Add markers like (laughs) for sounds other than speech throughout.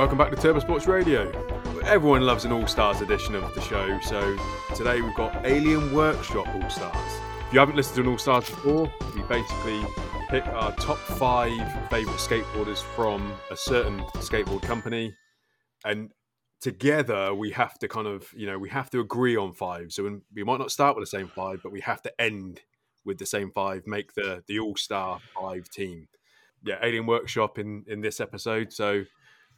welcome back to Turbo Sports Radio. Everyone loves an All Stars edition of the show, so today we've got Alien Workshop All Stars. If you haven't listened to an All Stars before, we basically pick our top five favourite skateboarders from a certain skateboard company, and together we have to kind of, you know, we have to agree on five. So we might not start with the same five, but we have to end with the same five, make the the All Star five team. Yeah, Alien Workshop in in this episode, so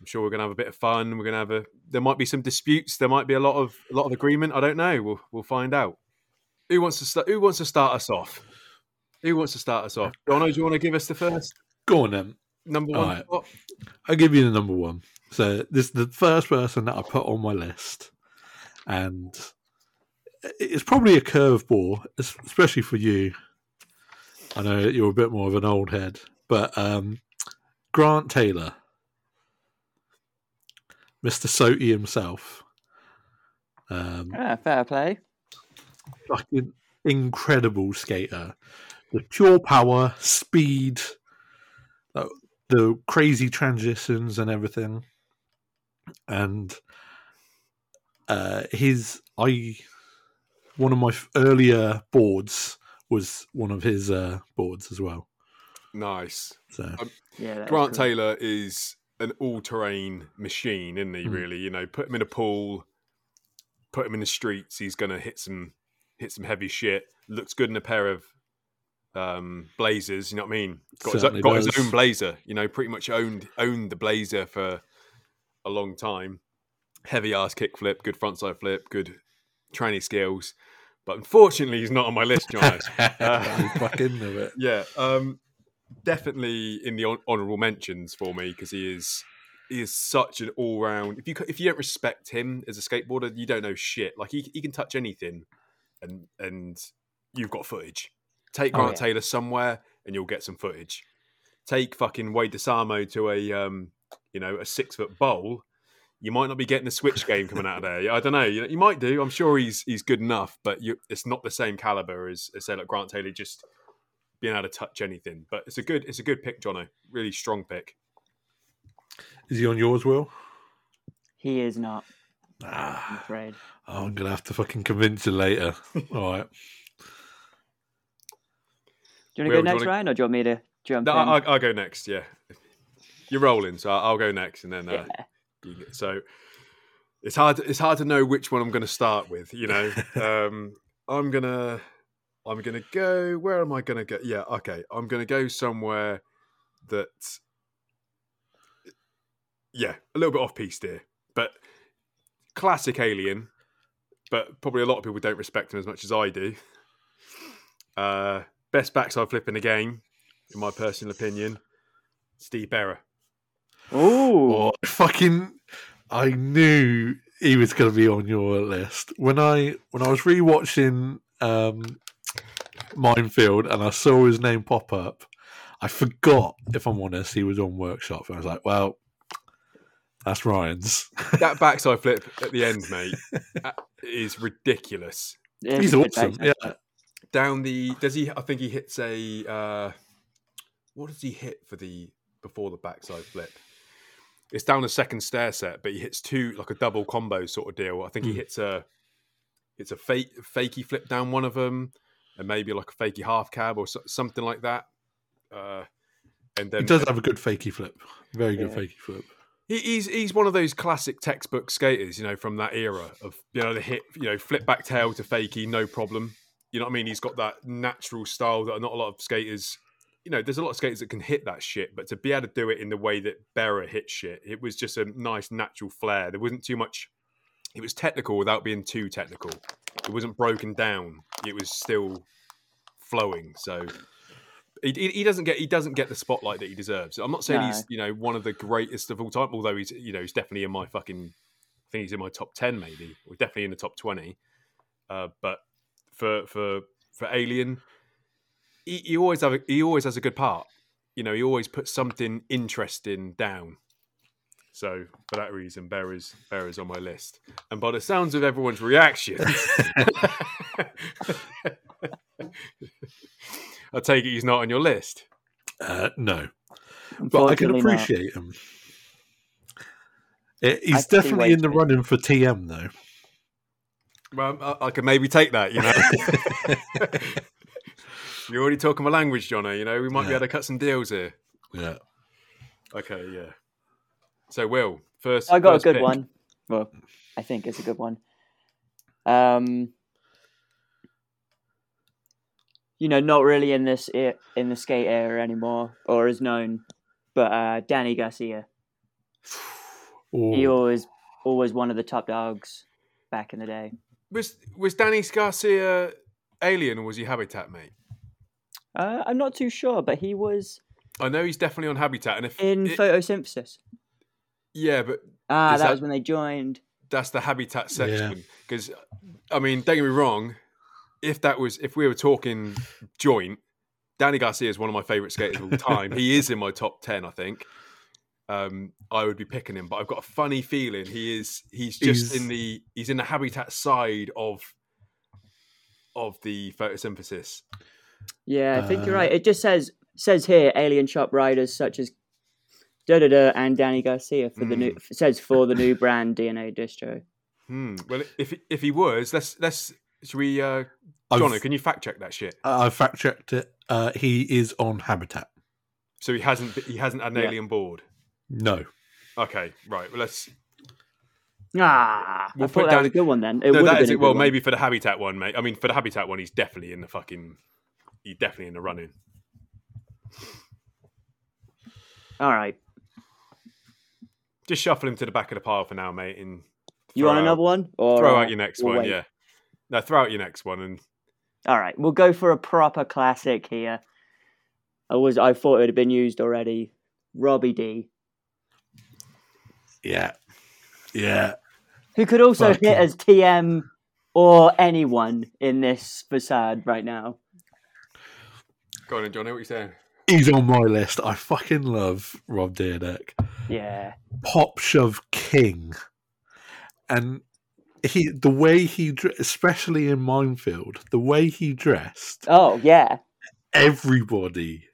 I'm sure we're going to have a bit of fun. We're going to have a. There might be some disputes. There might be a lot of a lot of agreement. I don't know. We'll we'll find out. Who wants to start? Who wants to start us off? Who wants to start us off? Jono, do you want to give us the first Go on then. number one? right. I'll give you the number one. So this is the first person that I put on my list, and it's probably a curveball, especially for you. I know you're a bit more of an old head, but um, Grant Taylor, Mr. Soti himself, um, Ah, fair play. fucking incredible skater. The pure power, speed, uh, the crazy transitions and everything. And uh, his, I, one of my earlier boards was one of his uh, boards as well. Nice. So Yeah, Grant cool. Taylor is an all-terrain machine, isn't he? Mm. Really, you know, put him in a pool, put him in the streets. He's to hit some hit some heavy shit. Looks good in a pair of um, blazers. You know what I mean? Got, his, got his own blazer. You know, pretty much owned owned the blazer for a long time. Heavy ass kickflip, good frontside flip, good training skills. But unfortunately, he's not on my list. (laughs) He's back into it. (laughs) Yeah, um, definitely in the hon- mentions for me because he is he is such an all round. If you if you don't respect him as a skateboarder, you don't know shit. Like he he can touch anything, and and you've got footage. Take Oh, Grant yeah. Taylor somewhere, and you'll get some footage. Take fucking Wade Desarmo to a um you know a six foot bowl. You might not be getting the switch game coming out of there. I don't know. You, you might do. I'm sure he's he's good enough, but you, it's not the same caliber as, as say like Grant Taylor just being able to touch anything. But it's a good it's a good pick, Jono. Really strong pick. Is he on yours, Will? He is not, I'm Ah, afraid. I'm gonna have to fucking convince you later. (laughs) All right. Do you want to do go next, wanna- Ryan, or do you want me to jump No, in? I, I'll go next. Yeah, you're rolling, so I'll go next, and then uh, yeah. get, so it's hard. It's hard to know which one I'm going to start with. You know, (laughs) um, I'm gonna I'm gonna go. Where am I gonna go? Yeah, okay. I'm gonna go somewhere that yeah, a little bit off piece here, but classic Alien. But probably a lot of people don't respect him as much as I do. Uh, best backside flip in the game, in my personal opinion, Steve Berra. Ooh. Oh, fucking! I knew he was going to be on your list when I when I was rewatching um, Minefield and I saw his name pop up. I forgot, if I'm honest, he was on Workshop. And I was like, "Well, that's Ryan's." that (laughs) backside flip at the end, mate, uh, is ridiculous. Yeah, He's it's awesome. backside. Yeah, Down the does he? I think he hits a. Uh, what does he hit for the before the backside flip? It's down the second stair set, but he hits two like a double combo sort of deal. I think he Hmm. hits a. It's a fake fakey flip down one of them, and maybe like a fakey half cab or so, something like that. Uh, and then he does have a good fakey flip. Very good Yeah. fakey flip. He, he's he's one of those classic textbook skaters, you know, from that era of you know the hit, you know, flip back tail to fakie, no problem. You know what I mean? He's got that natural style that not a lot of skaters. You know, there's a lot of skaters that can hit that shit, but to be able to do it in the way that Berra hit shit, it was just a nice natural flair. There wasn't too much. It was technical without being too technical. It wasn't broken down. It was still flowing. So he, he doesn't get he doesn't get the spotlight that he deserves. I'm not saying No. he's you know one of the greatest of all time, although he's you know he's definitely in my fucking I think he's in my top ten maybe, or definitely in the top twenty. Uh, but for for for Alien, he, he always have a, he always has a good part. You know, he always puts something interesting down. So for that reason, Berra is Berra is on my list. And by the sounds of everyone's reactions, (laughs) I take it he's not on your list. Uh, no, but I can Unfortunately not. appreciate him. It, he's I definitely in the Wade. running for TM though. Well, I, I can maybe take that. You know, (laughs) you're already talking my language, Johnny. You know, we might be able to cut some deals here. Yeah. Okay, yeah. So, Will, first. I got a good pick. one. Well, I think it's a good one. Um, you know, not really in this e- in the skate era anymore, or as known, but uh, Danny Garcia. (sighs) He Ooh. always always one of the top dogs back in the day. Was was Danny Garcia alien or was he Habitat, mate? Uh, I'm not too sure, but he was I know he's definitely on Habitat, and if in it- photosynthesis. Yeah, but Ah, that, that- was when they joined. that's the Habitat Yeah. section. Because I mean, don't get me wrong. If that was if we were talking joint, Danny Garcia is one of my favorite skaters of all time. he is in my top ten, I think. Um, I would be picking him, but I've got a funny feeling he is. He's just He's- in the he's in the Habitat side of of the photosynthesis. Yeah, I think you're Uh, right. It just says says here alien shop riders such as da da da and Danny Garcia for the new Mm. says for the new brand DNA distro. Hmm. Well, if if he was, let's let's should we, uh, I've, Jono? Can you fact check that shit? I fact checked it. Uh, he is on Habitat. So he hasn't he hasn't had an Yeah. alien board. No. Okay, right. Well, let's Ah, We'll I put thought that down- was a good one then. It no, that is it. Well, one. maybe for the habitat one, mate. I mean, for the habitat one, he's definitely in the fucking. He's definitely in the running. All right. Just shuffle him to the back of the pile for now, mate. And You want out- another one? Or Throw uh, out your next we'll one, wait? yeah. No, throw out your next one, and All right, we'll go for a proper classic here. I was I thought it had been used already. Robbie D, Yeah. Yeah. who could also Fucking- hit as TM or anyone in this facade right now. go on, Johnny. What are you saying? He's on my list. I fucking love Rob Dyrdek. Yeah, Pop shove king. And he the way he especially in Minefield, the way he dressed, Oh yeah, everybody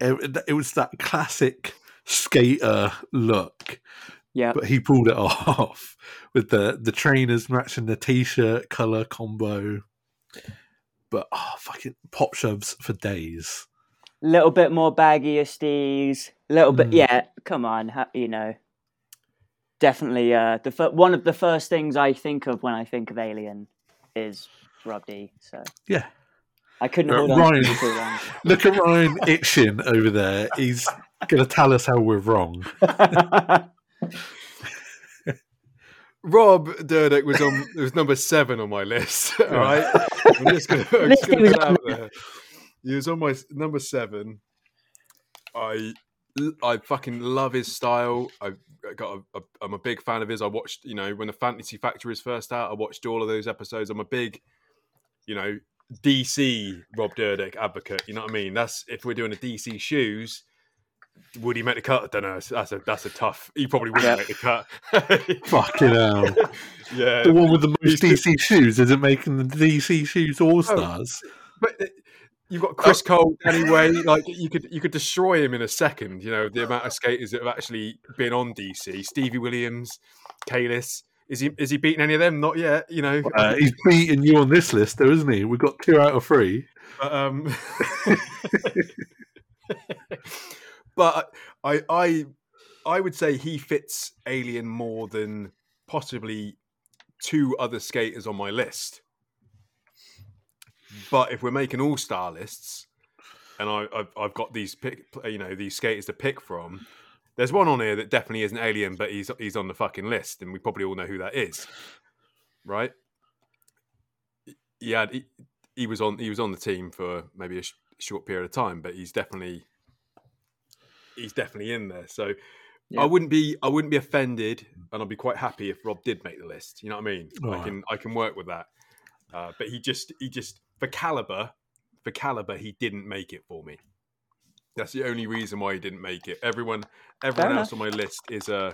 it, it was that classic skater look yeah. but he pulled it (laughs) off with the the trainers matching the t-shirt color combo but oh fucking pop shoves for days little bit more baggy stees. Little bit, Mm. yeah. Come on, you know. Definitely, uh, the fir- one of the first things I think of when I think of Alien is Rob D. So yeah I couldn't Uh, hold on Ryan. it too long. (laughs) look at ryan itching over there he's gonna tell us how we're wrong (laughs) Rob Dyrdek was on. Was number seven on my list. (laughs) All right, I'm just gonna, I'm just gonna put it on out there. He was on my number seven. I I fucking love his style. I I got a, a, I'm a big fan of his. I watched you know when the Fantasy Factory was first out. I watched all of those episodes. I'm a big you know DC Rob Dyrdek advocate. You know what I mean? That's if we're doing a DC shoes. Would he make the cut? I don't know. That's a that's a tough. He probably wouldn't Yeah. make the cut. (laughs) fucking hell yeah, the one with the most dc shoes isn't making the dc shoes all stars but uh, you've got Chris Cole anyway. Like you could you could destroy him in a second. You know the amount of skaters that have actually been on DC. Stevie Williams, Kalis. Is he is he beating any of them? Not yet. You know. uh, he's beating you on this list though isn't he we've got two out of three But, um, (laughs) but I I I would say he fits Alien more than possibly two other skaters on my list. But if we're making all star lists, and I, I've, I've got these pick, you know, these skaters to pick from, there's one on here that definitely isn't Alien, but he's he's on the fucking list, and we probably all know who that is, right? Yeah, he, he was on he was on the team for maybe a sh- short period of time, but he's definitely he's definitely in there. So Yeah. I wouldn't be I wouldn't be offended, and I'd be quite happy if Rob did make the list. You know what I mean? I Right. can I can work with that. Uh, but he just he just for caliber for caliber he didn't make it for me. That's the only reason why he didn't make it. Everyone everyone Fair else on my list is Uh,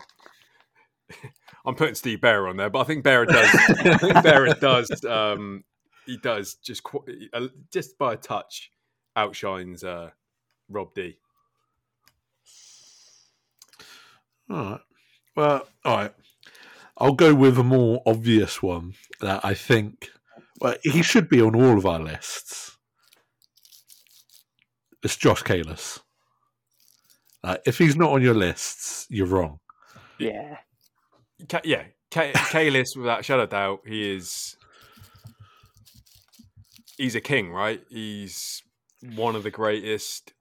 (laughs) I'm putting Steve Berra on there, but I think Berra (laughs) does. I think Berra does. Um, he does just qu- uh, just by a touch outshines uh, Rob D. all right Well, all right. I'll go with a more obvious one that I think. Well, he should be on all of our lists. It's Josh Kalis. Uh, if he's not on your lists, you're wrong. Yeah. Ka- yeah, Ka- Kalis, without shadow of doubt, he is. He's a king, right? He's one of the greatest.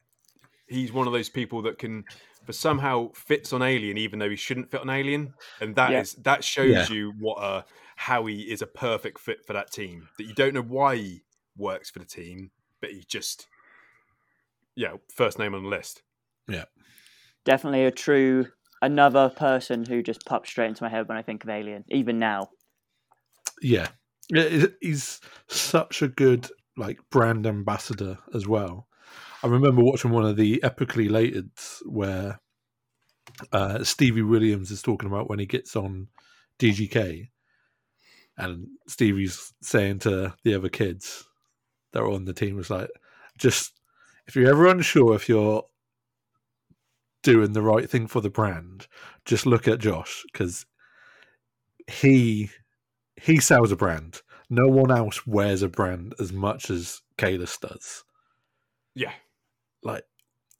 He's one of those people that can, but somehow fits on Alien, even though he shouldn't fit on Alien, and that is Yeah. that shows Yeah. you what a how he is a perfect fit for that team. That you don't know why he works for the team, but he just, yeah, first name on the list. Yeah. Definitely a true another person who just pops straight into my head when I think of Alien, even now. Yeah, Yeah, he's such a good like brand ambassador as well. I remember watching one of the Epicly Later'd where uh, Stevie Williams is talking about when he gets on DGK, and Stevie's saying to the other kids that are on the team was like, just if you're ever unsure if you're doing the right thing for the brand, just look at Josh because he he sells a brand. No one else wears a brand as much as Kalis does. Yeah, Like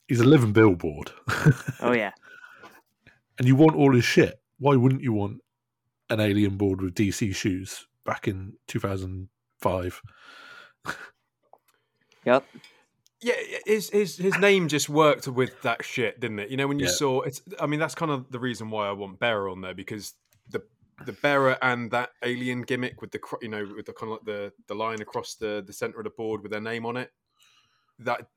he's a living billboard, (laughs) Oh yeah. and you want all his shit. Why wouldn't you want an alien board with DC shoes back in two thousand five? (laughs) Yep. Yeah, his his his name just worked with that shit, didn't it? You know, when you Yeah. saw it's. I mean, that's kind of the reason why I want Berra on there because the the Berra and that alien gimmick with the you know with the kind of like the the line across the the center of the board with their name on it. That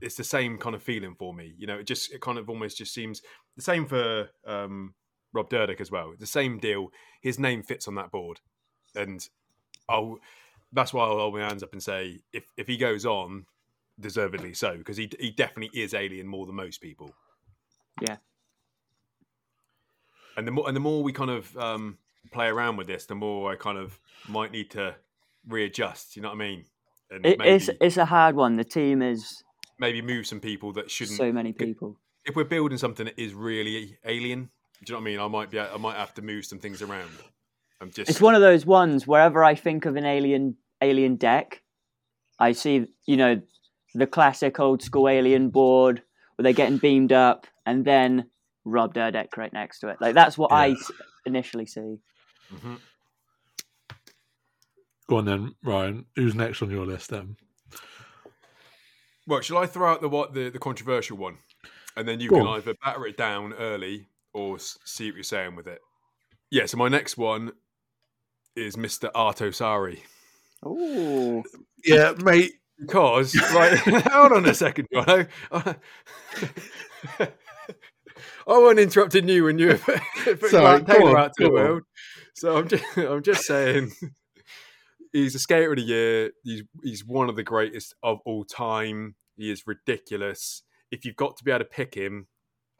it's the same kind of feeling for me. You know, it just it kind of almost just seems the same for um, Rob Dyrdek as well. The same deal. His name fits on that board, and I'll. That's why I'll hold my hands up and say if if he goes on, deservedly so because he he definitely is alien more than most people. Yeah. And the more and the more we kind of um, play around with this, the more I kind of might need to readjust. You know what I mean? And It, maybe it's it's a hard one. The team is maybe move some people that shouldn't. so many people. If we're building something that is really alien, do you know what I mean? I might be I might have to move some things around. I'm just It's one of those ones wherever I think of an alien alien deck, I see you know the classic old school alien board where they're getting beamed up, and then Rob Dyrdek right next to it. Like that's what I Yeah. s- initially see. Mhm. Go on then, Ryan. Who's next on your list then? Well, shall I throw out the what the, the controversial one, and then you Go can on. either batter it down early or see what you're saying with it. Yeah. So my next one is Mr. Arto Saari. Ooh, Yeah, mate. Because, (laughs) right, (laughs) hold on a second, Jono. I, I wasn't interrupting you when you were (laughs) putting Sorry, Mark go Taylor on, out to the on. world. So I'm just, I'm just saying, he's a skater of the year. He's, he's one of the greatest of all time. He is ridiculous. If you've got to be able to pick him,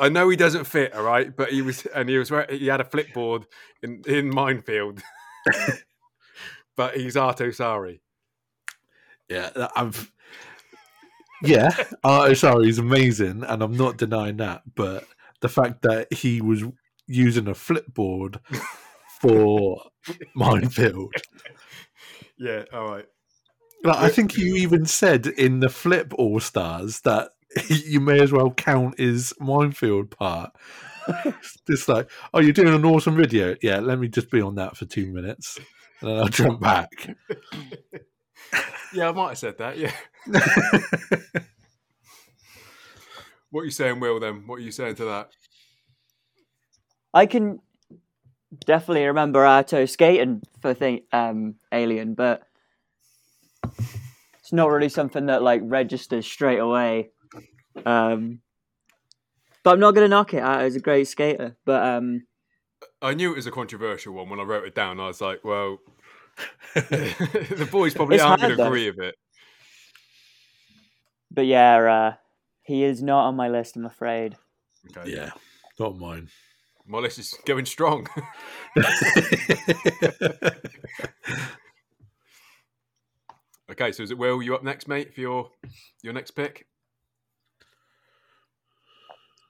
I know he doesn't fit, all right, but he was, and he was, wear- he had a flipboard in in minefield. (laughs) but he's Arto Saari. Yeah, I've. Yeah, uh, sorry, he's amazing, and I'm not denying that. But the fact that he was using a flipboard for (laughs) minefield, Yeah, all right. like, I think you even said in the flip all stars that (laughs) you may as well count his minefield part. (laughs) It's like, oh, you're doing an awesome video. Yeah, let me just be on that for two minutes, and then I'll jump back. (laughs) Yeah, I might have said that. Yeah. What are you saying, Will? Then what are you saying to that? I can definitely remember Arto skating for thing, um, Alien, but it's not really something that like registers straight away. Um, but I'm not gonna knock it. Arto's a great skater, but um, I knew it was a controversial one when I wrote it down. I was like, well, (laughs) the boys probably aren't going to agree with it. but yeah, uh, he is not on my list. I'm afraid. Okay. yeah, not mine. My list is going strong. (laughs) (laughs) okay, so is it Will? You up next, mate, for your your next pick?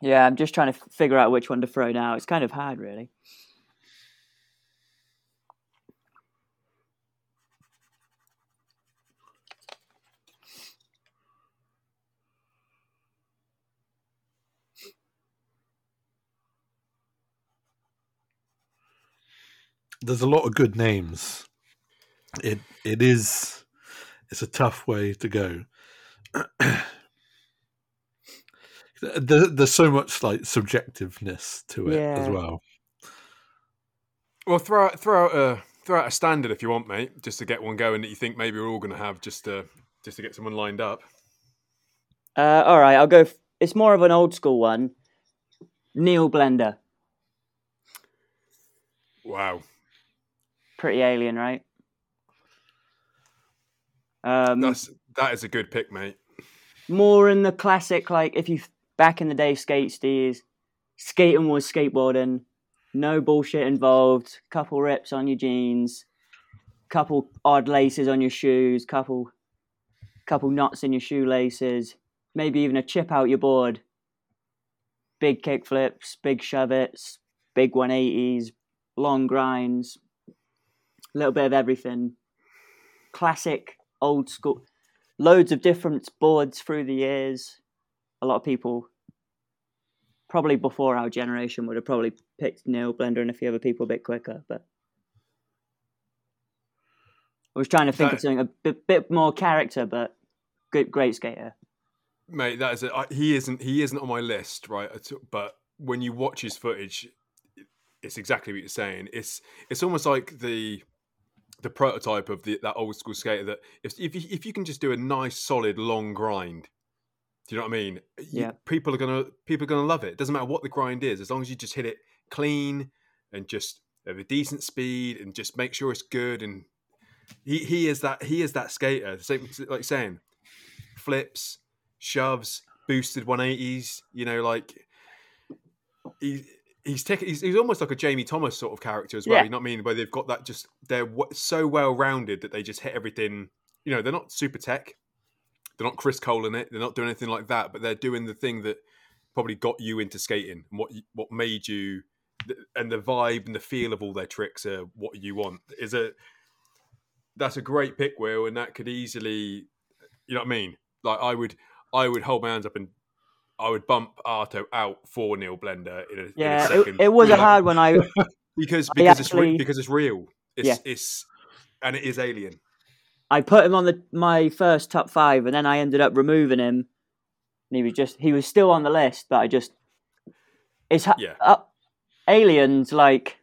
Yeah, I'm just trying to figure out which one to throw now. It's kind of hard, really. There's a lot of good names. It it is it's a tough way to go. (clears throat) there, there's so much like subjectiveness to it as well. Well, throw out, throw out a throw out a standard if you want, mate, just to get one going that you think maybe we're all going to have, just to just to get someone lined up. Uh, all right, I'll go. F- it's more of an old school one. Neil Blender, Wow, pretty alien, right? Um, that's that is a good pick, mate. more in the classic, like if you back in the day, skate steers, skating was skateboarding, no bullshit involved, couple rips on your jeans, couple odd laces on your shoes, couple couple knots in your shoelaces, maybe even a chip out your board. Big kick flips, big shove its, big 180s, long grinds, a little bit of everything. Classic, old school loads of different boards through the years. A lot of people, probably before our generation, would have probably picked Neil Blender and a few other people a bit quicker. But I was trying to think of That- something a bit, bit more character, but good, great skater. Mate, that is a, I, he isn't he isn't on my list, right? But when you watch his footage, it's exactly what you're saying. It's it's almost like the the prototype of the, that old school skater that if if you, if you can just do a nice solid long grind, do you know what I mean? You- Yeah. people are gonna people are gonna love it. It doesn't matter what the grind is, as long as you just hit it clean and just at a decent speed and just make sure it's good. And he he is that he is that skater. Same like saying flips, shoves, boosted 180s. You know, like he he's taking. He's, he's almost like a Jamie Thomas sort of character as well. Yeah. You know what I mean? Where they've got that just they're w- so well rounded that they just hit everything. You know, they're not super tech. They're not Chris Cole in it. They're not doing anything like that. But they're doing the thing that probably got you into skating and what what made you and the vibe and the feel of all their tricks are what you want. Is a that's a great pick, Will, and that could easily, you know what I mean? Like I would, I would hold my hands up and I would bump Arto out for Neil Blender in a, in a Yeah, it, it was a hard one. I (laughs) because I because it's re- because it's real. It's Yeah. it's and it is alien. I put him on the my first top five, and then I ended up removing him. And he was just he was still on the list, but I just it's ha- Yeah. uh, aliens like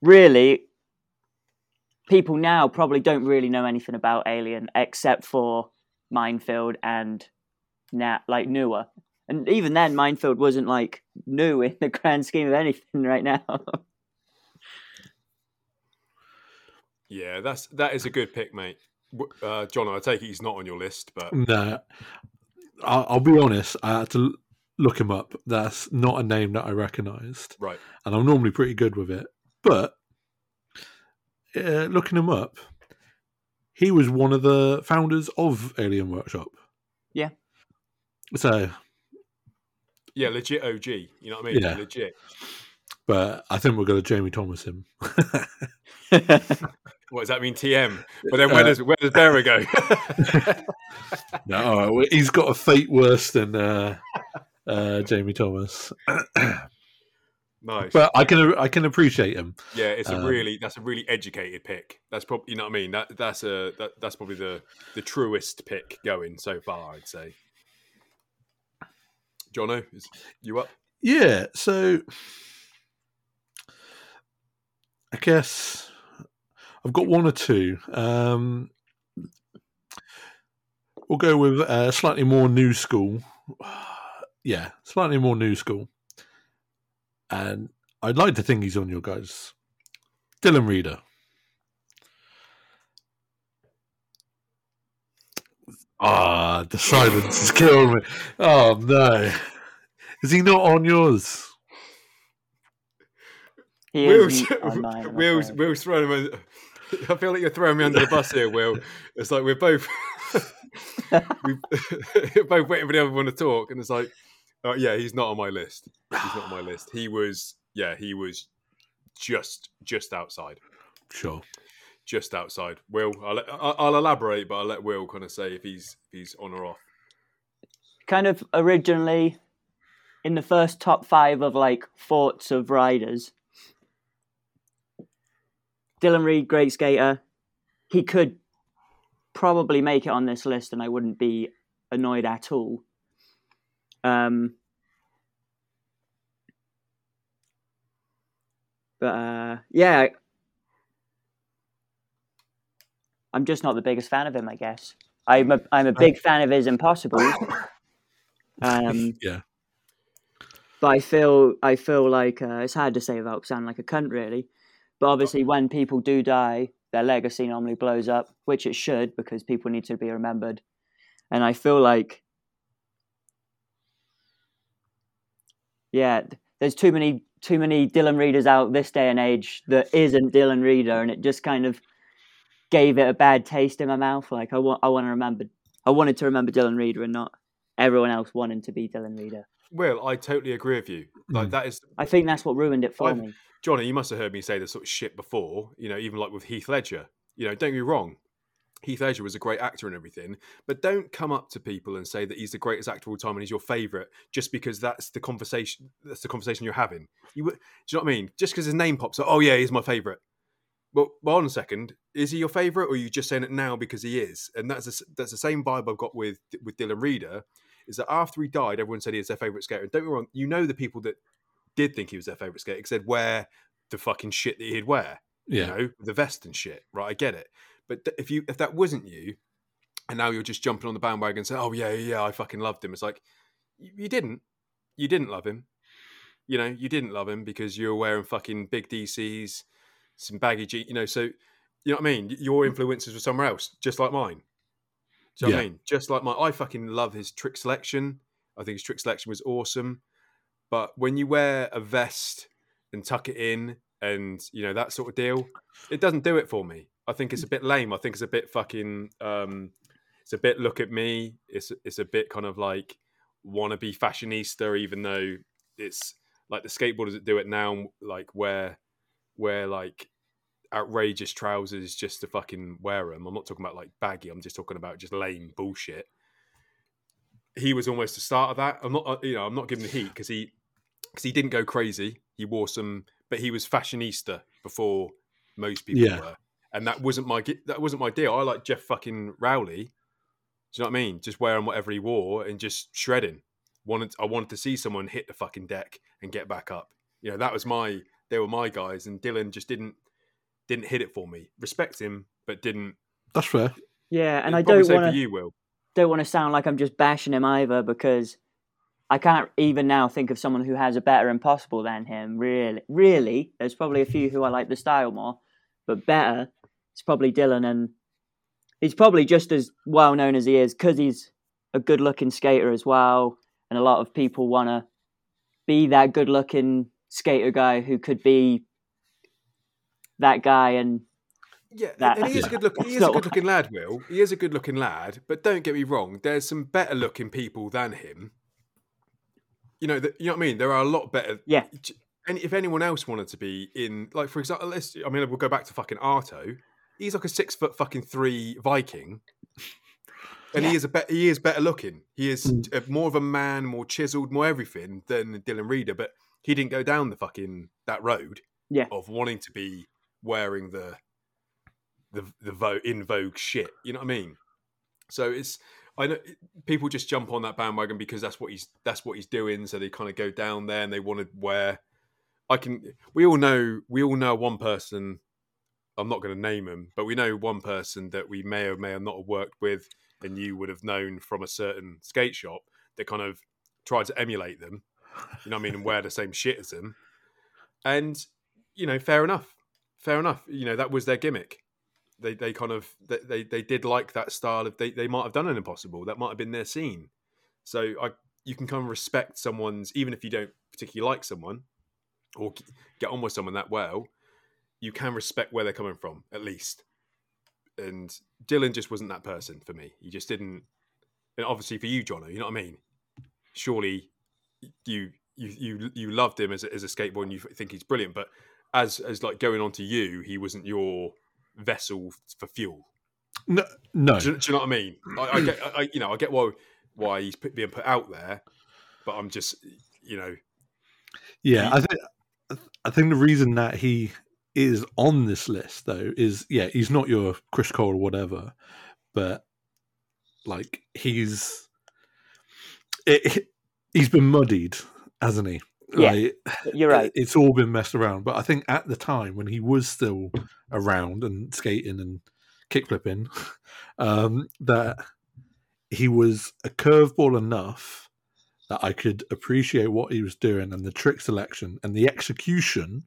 really people now probably don't really know anything about Alien except for Minefield and now like newer. And even then, Minefield wasn't like new in the grand scheme of anything (laughs) right now. Yeah, that's that is a good pick, mate. Uh, John, I take it he's not on your list, but No, I'll, I'll be honest. I had to look him up. That's not a name that I recognised, right. and I'm normally pretty good with it. But uh, looking him up, he was one of the founders of Alien Workshop. Yeah. So, Yeah, legit OG. You know what I mean? Yeah. Legit. but I think we're going to Jamie Thomas him. (laughs) (laughs) What does that mean, TM? But then where Uh, does where does Berra go? (laughs) no, he's got a fate worse than uh, uh, Jamie Thomas. (coughs) nice. But I can I can appreciate him. Yeah, it's a Um, really that's a really educated pick. That's probably you know what I mean. That that's a that, that's probably the the truest pick going so far. I'd say. Jono, is you up? Yeah, so I guess I've got one or two. Um, we'll go with uh, slightly more new school. (sighs) Yeah, slightly more new school. And I'd like to think he's on your guys. Dylan Rieder. Ah, the silence is killing me. Oh no. Is he not on yours? he Will's, isn't on mine, I'm Will's. Will's throwing him. Under- (laughs) I feel like you're throwing me under the bus here, Will. It's like we're both (laughs) we've- we're (laughs) both waiting for the other one to talk, and it's like Oh yeah, he's not on my list. He's not on my (sighs) list. He was yeah, he was just just outside, Sure. just outside. Will I'll, I'll, I'll elaborate, but I'll let Will kind of say if he's if he's on or off. kind of originally in the first top five of like thoughts of riders. Dylan Reed, great skater. He could probably make it on this list, and I wouldn't be annoyed at all. Um, but uh, yeah, I'm just not the biggest fan of him. I guess I'm a I'm a big fan of his Impossible. Um, (laughs) yeah. but I feel I feel like uh, it's hard to say without sounding like a cunt, really. But obviously, when people do die, their legacy normally blows up, which it should because people need to be remembered. And I feel like, yeah, there's too many too many Dylan Rieders out this day and age that isn't Dylan Rieder, and it just kind of gave it a bad taste in my mouth. Like I want I want to remember I wanted to remember Dylan Rieder and not everyone else wanting to be Dylan Rieder. Will I totally agree with you. Like Mm. that is I think that's what ruined it for I've- me. Johnny, you must have heard me say this sort of shit before, you know, even like with Heath Ledger. You know, don't get me wrong. Heath Ledger was a great actor and everything, but don't come up to people and say that he's the greatest actor of all time and he's your favorite just because that's the conversation. That's the conversation you're having. You, do you know what I mean? Just because his name pops up, oh yeah, he's my favorite. Well, well, on a second. Is he your favorite, or are you just saying it now because he is? And that's the, that's the same vibe I've got with with Dylan Rieder. Is that after he died, everyone said he was their favorite skater. And don't get me wrong, you know the people that did think he was their favorite skater He said wear the fucking shit that he'd wear Yeah. you know, the vest and shit. Right, I get it. But th- if you if that wasn't you, and now you're just jumping on the bandwagon and saying, "Oh yeah, yeah, I fucking loved him," it's like you, you didn't. You didn't love him. You know, you didn't love him because you were wearing fucking big DCs, some baggy G. You know, so you know what I mean. Your mm. influences were somewhere else, just like mine. Do you know what I mean? Just like my, I fucking love his trick selection. I think his trick selection was awesome. But when you wear a vest and tuck it in and you know that sort of deal, it doesn't do it for me. I think it's a bit lame. I think it's a bit fucking. Um, it's a bit look at me. It's it's a bit kind of like wannabe fashionista, even though it's like the skateboarders that do it now, like wear wear like outrageous trousers just to fucking wear them. I'm not talking about like baggy. I'm just talking about just lame bullshit. He was almost the start of that. I'm not, uh, you know, I'm not giving the heat because he because he didn't go crazy. He wore some, but he was fashionista before most people Yeah. were, and that wasn't my that wasn't my deal. I like Geoff fucking Rowley. Do you know what I mean? Just wearing whatever he wore and just shredding. Wanted I wanted to see someone hit the fucking deck and get back up. You know that was my they were my guys, and Dylan just didn't didn't hit it for me. Respect him, but didn't. That's fair. Yeah, and I'd I probably don't want to you, Will. don't want to sound like I'm just bashing him either because I can't even now think of someone who has a better impossible than him. Really, really, there's probably a few who I like the style more, but better. It's probably Dylan, and he's probably just as well known as he is because he's a good-looking skater as well, and a lot of people want to be that good-looking skater guy who could be that guy and Yeah, that- and he is a good looking. He is a (laughs) good looking lad. Will he is a good looking lad? But don't get me wrong. There's some better looking people than him. You know, that you know what I mean. There are a lot better. Yeah. And if anyone else wanted to be in, like for example, let's. I mean, we'll go back to fucking Arto. He's like a six foot fucking three Viking, and he is a be- he is better looking. He is Mm. a- more of a man, more chiseled, more everything than Dylan Rieder. But he didn't go down the fucking that road. Yeah. Of wanting to be wearing the the the vo- in vogue shit. You know what I mean? So it's I know people just jump on that bandwagon because that's what he's that's what he's doing. So they kind of go down there and they want to wear. I can. We all know. We all know one person. I'm not going to name him, but we know one person that we may or may not have worked with, and you would have known from a certain skate shop that kind of tried to emulate them. You know what I mean, and wear the same shit as them. And you know, fair enough, fair enough. You know, that was their gimmick they they kind of they, they did like that style of they they might have done an impossible. That might have been their scene. So i you can kind of respect someone's even if you don't particularly like someone or get on with someone that well you can respect where they're coming from at least. And dylan just wasn't that person for me. He just didn't and obviously for you jono you know what i mean? Surely you you you you loved him as a, as a skateboarder and you think he's brilliant, but as as like going on to you, he wasn't your vessel for fuel. No, no. Do, you- do you know what I mean? I, I get, I, you know, I get why why he's put, being put out there, but I'm just, you know, Yeah, He- I think I think the reason that he is on this list though is yeah, he's not your Chris Cole or whatever, but like he's it, he's been muddied, hasn't he? Yeah. Like, You're right. It's all been messed around, but I think at the time when he was still around and skating and kickflipping, (laughs) um, that he was a curveball enough that I could appreciate what he was doing and the trick selection and the execution.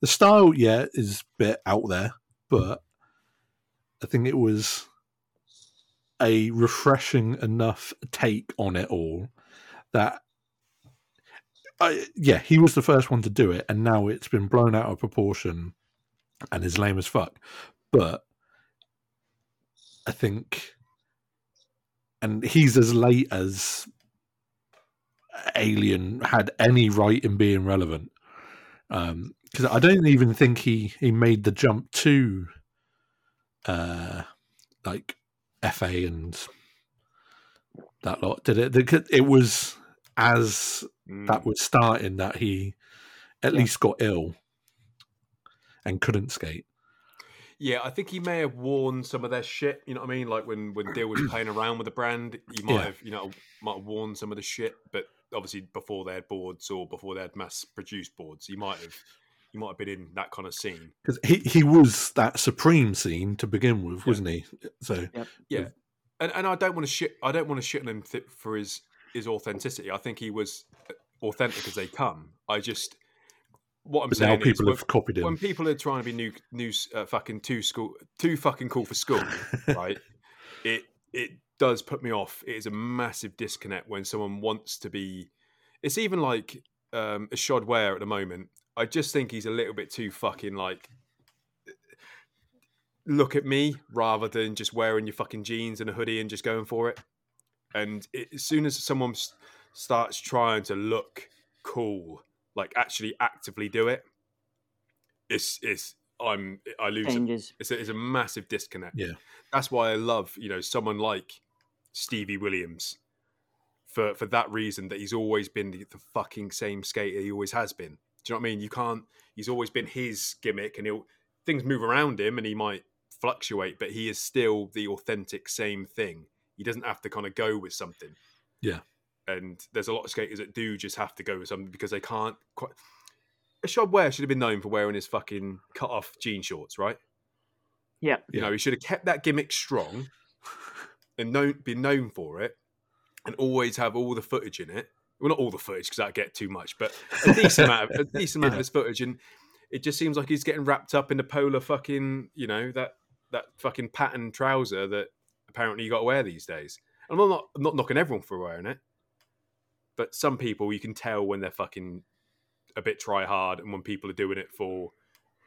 The style, yeah, is a bit out there, but I think it was a refreshing enough take on it all that Yeah, he was the first one to do it, and now it's been blown out of proportion and is lame as fuck. But I think, and he's as late as Alien had any right in being relevant. Because I don't even think he he made the jump to, uh, like FA and that lot. Did it? It was as mm, that was starting that he at Yeah. least got ill and couldn't skate. yeah, I think he may have worn some of their shit. You know what I mean? Like when when Dill was playing around with the brand, he might Yeah. have, you know, might have worn some of the shit, but obviously before they had boards or before they had mass produced boards, he might have. He might have been in that kind of scene. Because he, he was that supreme scene to begin with, Yeah. wasn't he? So Yeah, and and I don't want to shit. I don't want to shit on him th- for his his authenticity. I think he was authentic as they come. I just what I'm but now saying people is have copied when, when people are trying to be new new uh, fucking too school too fucking cool for school, (laughs) right? It it does put me off. It is a massive disconnect when someone wants to be. It's even like um, a Shod Ware at the moment. I just think he's a little bit too fucking like look at me rather than just wearing your fucking jeans and a hoodie and just going for it. And it, as soon as someone s- starts trying to look cool, like actually actively do it, it's it's I'm I lose it. It's a, it's a massive disconnect. Yeah. that's why I love you know someone like Stevie Williams for for that reason that he's always been the, the fucking same skater he always has been. Do you know what I mean? You can't. He's always been his gimmick, and he'll things move around him, and he might fluctuate, but he is still the authentic same thing. He doesn't have to kind of go with something. Yeah. And there's a lot of skaters that do just have to go with something because they can't quite. Shod Ware should have been known for wearing his fucking cut off jean shorts, right? Yeah. You Yeah. know, he should have kept that gimmick strong (laughs) and known, been known for it, and always have all the footage in it. Well, not all the footage because that'd get too much, but a decent amount, of, a (laughs) decent amount Yeah. of his footage. And it just seems like he's getting wrapped up in the polar fucking, you know, that that fucking pattern trouser that apparently you got to wear these days. And I'm not I'm not knocking everyone for wearing it, but some people you can tell when they're fucking a bit try hard and when people are doing it for,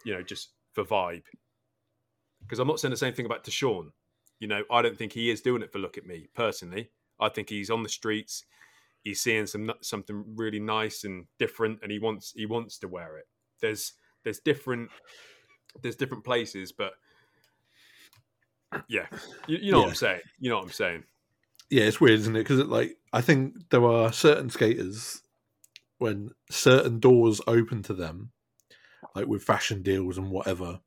you know, just for vibe. Because I'm not saying the same thing about Deshaun. You know, I don't think he is doing it for look at me personally. I think he's on the streets. He's seeing some something really nice and different, and he wants he wants to wear it. There's there's different there's different places, but yeah, you, you know what I'm saying. You know what I'm saying. yeah, it's weird, isn't it? Because like I think there are certain skaters when certain doors open to them, like with fashion deals and whatever,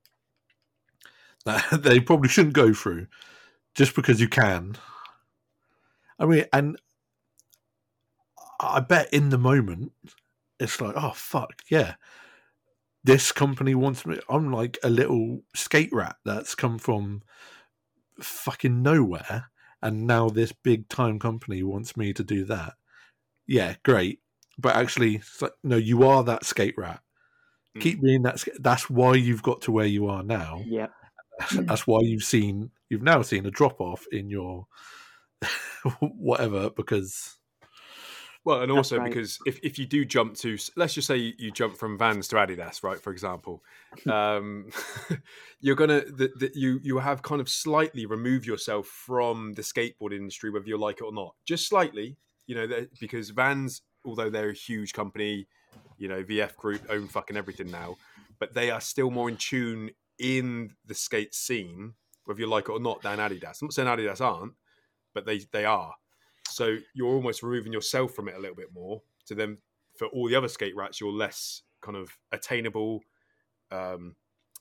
that (laughs) they probably shouldn't go through just because you can. I mean, and I bet in the moment it's like, oh fuck yeah, this company wants me. I'm like a little skate rat that's come from fucking nowhere and now this big time company wants me to do that. Yeah, great. But actually, like, no, you are that skate rat. Mm. Keep being that. That's why you've got to where you are now. Yeah. That's why you've seen you've now seen a drop off in your (laughs) whatever because Well, and also right. because if, if you do jump to, let's just say you, you jump from Vans to Adidas, right? For example, (laughs) um, (laughs) you're gonna the, the, you you have kind of slightly remove yourself from the skateboard industry, whether you like it or not, just slightly. You know, because Vans although they're a huge company, you know, VF Group own fucking everything now, but they are still more in tune in the skate scene, whether you like it or not, than Adidas. I'm not saying Adidas aren't, but they they are. So you're almost removing yourself from it a little bit more. So then, for all the other skate rats, you're less kind of attainable, um,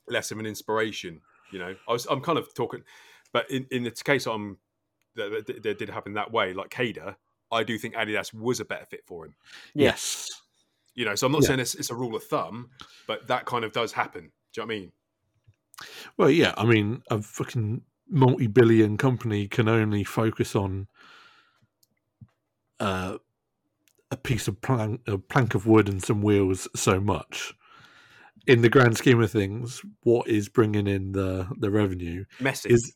less of an inspiration. You know, I was I'm kind of talking, but in in the case I'm that, that, that did happen that way, like Kader, I do think Adidas was a better fit for him. Yes. You know, so I'm not Yeah. saying it's, it's a rule of thumb, but that kind of does happen. Do you know what I mean? Well, yeah. I mean, a fucking multi-billion company can only focus on uh, a piece of plank, a plank of wood and some wheels so much. In the grand scheme of things, what is bringing in the the revenue Messi, is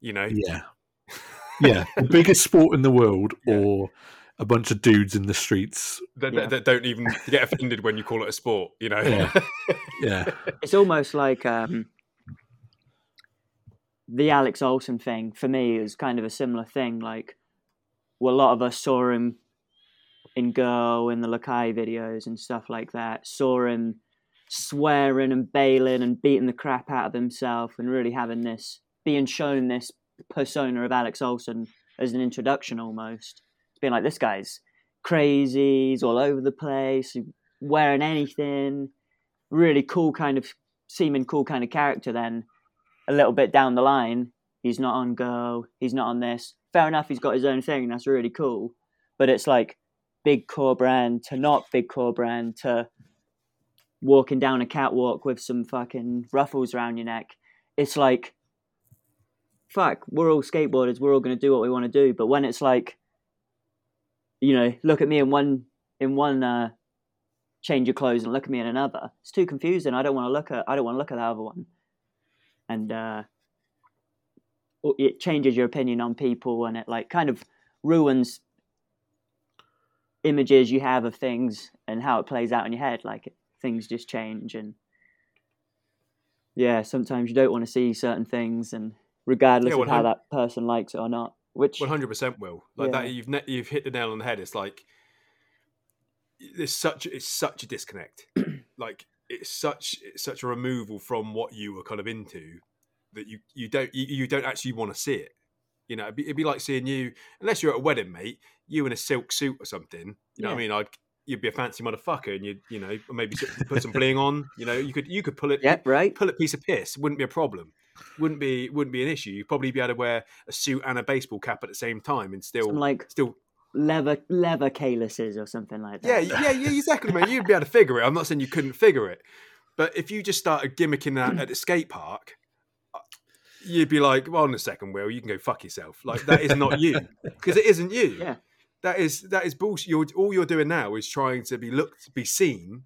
you know. yeah, (laughs) yeah, the biggest sport in the world, Yeah. or a bunch of dudes in the streets. that, Yeah. that, that don't even get offended when you call it a sport. You know, Yeah. (laughs) Yeah, It's almost like um, the Alex Olsen thing for me is kind of a similar thing. Like, well, a lot of us saw him in Girl in the Lakai videos and stuff like that. Saw him swearing and bailing and beating the crap out of himself and really having this being shown this persona of Alex Olsen as an introduction almost. Being like, this guy's crazy, he's all over the place, wearing anything, really cool kind of seeming cool kind of character then a little bit down the line he's not on go he's not on this fair enough he's got his own thing and that's really cool but it's like big core brand to not big core brand to walking down a catwalk with some fucking ruffles around your neck it's like fuck we're all skateboarders we're all going to do what we want to do but when it's like you know look at me in one in one uh change your clothes and look at me in another. It's too confusing. I don't want to look at. I don't want to look at the other one. And uh, it changes your opinion on people, and it like kind of ruins images you have of things and how it plays out in your head. Like things just change, and yeah, sometimes you don't want to see certain things, and regardless Yeah, of how that person likes it or not. Which One hundred percent will like Yeah. that. You've ne- you've hit the nail on the head. It's like there's such it's such a disconnect. (clears throat) like it's such it's such a removal from what you were kind of into that you you don't you, you don't actually want to see it. You know, it'd be, it'd be like seeing you unless you're at a wedding, mate. You in a silk suit or something. You know what I mean? I'd you'd be a fancy motherfucker, and you you know maybe put some bling on. You know, you could you could pull it. yeah, right. pull a piece of piss wouldn't be a problem. Wouldn't be wouldn't be an issue. You'd probably be able to wear a suit and a baseball cap at the same time and still Some like still leather leather calyces or something like yeah that. yeah yeah exactly man. You'd be able to figure it. I'm not saying you couldn't figure it, but if you just started gimmicking that at the skate park. You'd be like, well, on a second, Will, you can go fuck yourself. Like that is not you, (laughs) because it isn't you. Yeah. that is that is bullshit. You're, all you're doing now is trying to be looked, be seen,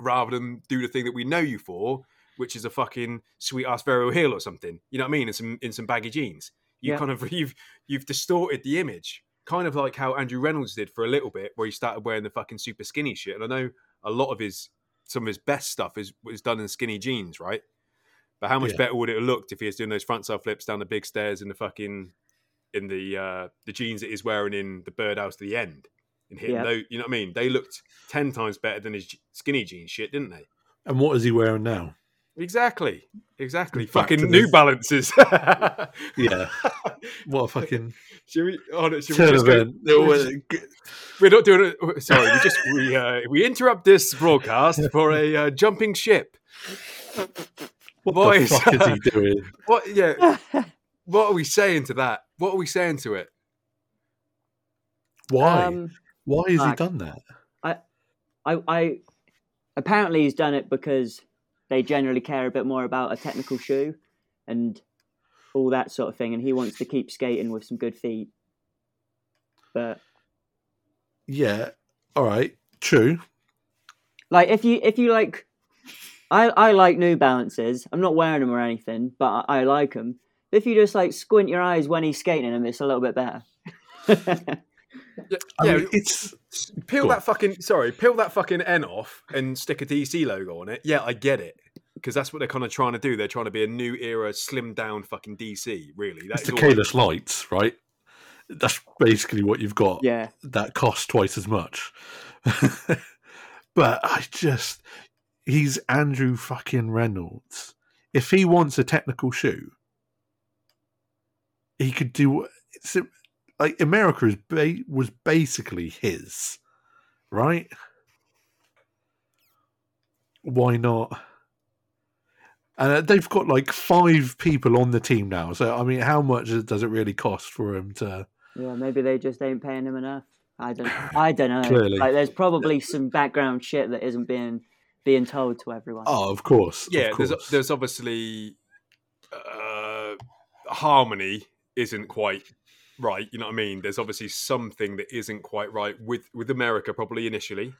rather than do the thing that we know you for, which is a fucking sweet ass varial heel or something. You know what I mean? In some in some baggy jeans. You Yeah. kind of (laughs) you've you've distorted the image, kind of like how Andrew Reynolds did for a little bit, where he started wearing the fucking super skinny shit. And I know a lot of his some of his best stuff is was done in skinny jeans, right? But how much Yeah. better would it have looked if he was doing those frontside flips down the big stairs in the fucking in the uh the jeans that he's wearing in the birdhouse to the end and hitting Yeah. those you know what I mean? They looked ten times better than his skinny jeans shit, didn't they? and what is he wearing now? Exactly. Exactly. Back fucking New this- Balances. (laughs) Yeah, what a fucking (laughs) should we, oh, no, should we turn just go, event. (laughs) we're not doing it. Sorry, we just we uh, we interrupt this broadcast for a uh, jumping ship. What Boys. the fuck is he (laughs) doing? What? Yeah. (laughs) what are we saying to that? What are we saying to it? Why? Um, Why has he done that? I, I, I apparently he's done it because they generally care a bit more about a technical shoe and all that sort of thing, and he wants to keep skating with some good feet. But Yeah, all right, true. like, if you if you like, I I like New Balances. I'm not wearing them or anything, but I, I like them. If you just like squint your eyes when he's skating in them, it's a little bit better. (laughs) Yeah, I yeah, mean, it's peel go that fucking sorry, peel that fucking N off and stick a DC logo on it. Yeah, I get it because that's what they're kind of trying to do. They're trying to be a new era, slimmed down fucking DC. Really, that's the all- Kalis lights, right? that's basically what you've got. Yeah, That costs twice as much. (laughs) but I just, he's Andrew fucking Reynolds. If he wants a technical shoe, he could do. It's, like Emerica is ba- was basically his, right? Why not? And uh, they've got like five people on the team now. So I mean, how much does it really cost for him to? yeah. Maybe they just ain't paying him enough. I don't. (sighs) I don't know. Clearly. Like, there's probably some background shit that isn't being being told to everyone. Oh, of course. of yeah, there's there's obviously uh, harmony isn't quite right. You know what I mean? There's obviously something that isn't quite right with with Emerica, probably initially.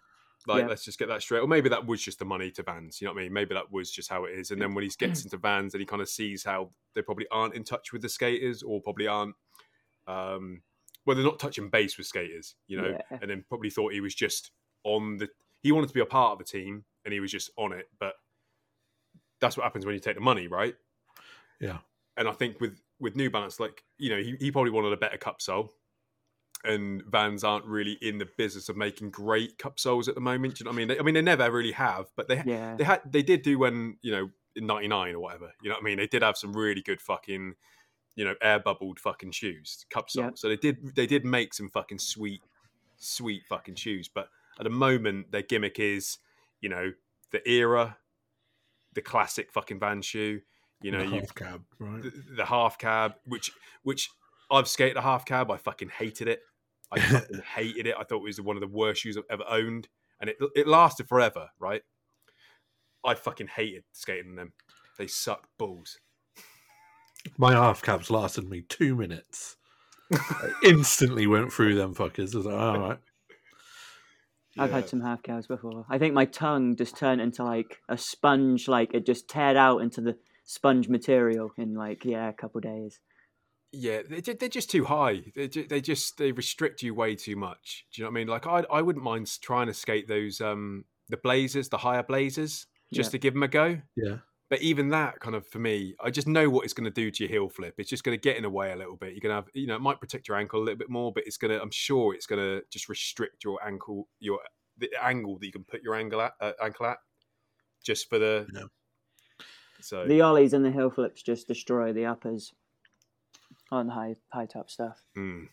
Like, Yeah. let's just get that straight. Or maybe that was just the money to Vans. You know what I mean? Maybe that was just how it is. And then when he gets into Vans and he kind of sees how they probably aren't in touch with the skaters, or probably aren't. Um, well, they're not touching base with skaters, you know. Yeah. And then probably thought he was just on the. He wanted to be a part of the team, and he was just on it. But that's what happens when you take the money, right? Yeah. And I think with with New Balance, like you know, he, he probably wanted a better cup sole, and Vans aren't really in the business of making great cup soles at the moment. Do you know what I mean? They, I mean, they never really have, but they yeah. they had they did do when you know in '99 or whatever. You know what I mean? They did have some really good fucking you know air bubbled fucking shoes, cup soles. Yeah. So they did they did make some fucking sweet sweet fucking shoes. But at the moment, their gimmick is you know the era, the classic fucking Van shoe. You know, The half cab, right? the, the half cab, which which I've skated a half cab. I fucking hated it. I (laughs) fucking hated it. I thought it was one of the worst shoes I've ever owned, and it it lasted forever. Right? I fucking hated skating them. They suck balls. My half cabs lasted me two minutes. I (laughs) instantly went through them fuckers. I was like, all right. I've Yeah. had some half cabs before. I think my tongue just turned into like a sponge, like it just teared out into the sponge material in like yeah a couple days. Yeah, they, ju- they're just too high. They, they just they restrict you way too much. Do you know what I mean? Like I I wouldn't mind trying to skate those um the blazers, the higher blazers, just Yeah. to give them a go. Yeah. But even that kind of for me, I just know what it's going to do to your heel flip. It's just going to get in the way a little bit. You're going to have, you know, it might protect your ankle a little bit more, but it's going to, I'm sure it's going to just restrict your ankle, your the angle that you can put your ankle at, uh, ankle at, just for the. Yeah. So The ollies and the heel flips just destroy the uppers on high high top stuff. Mm.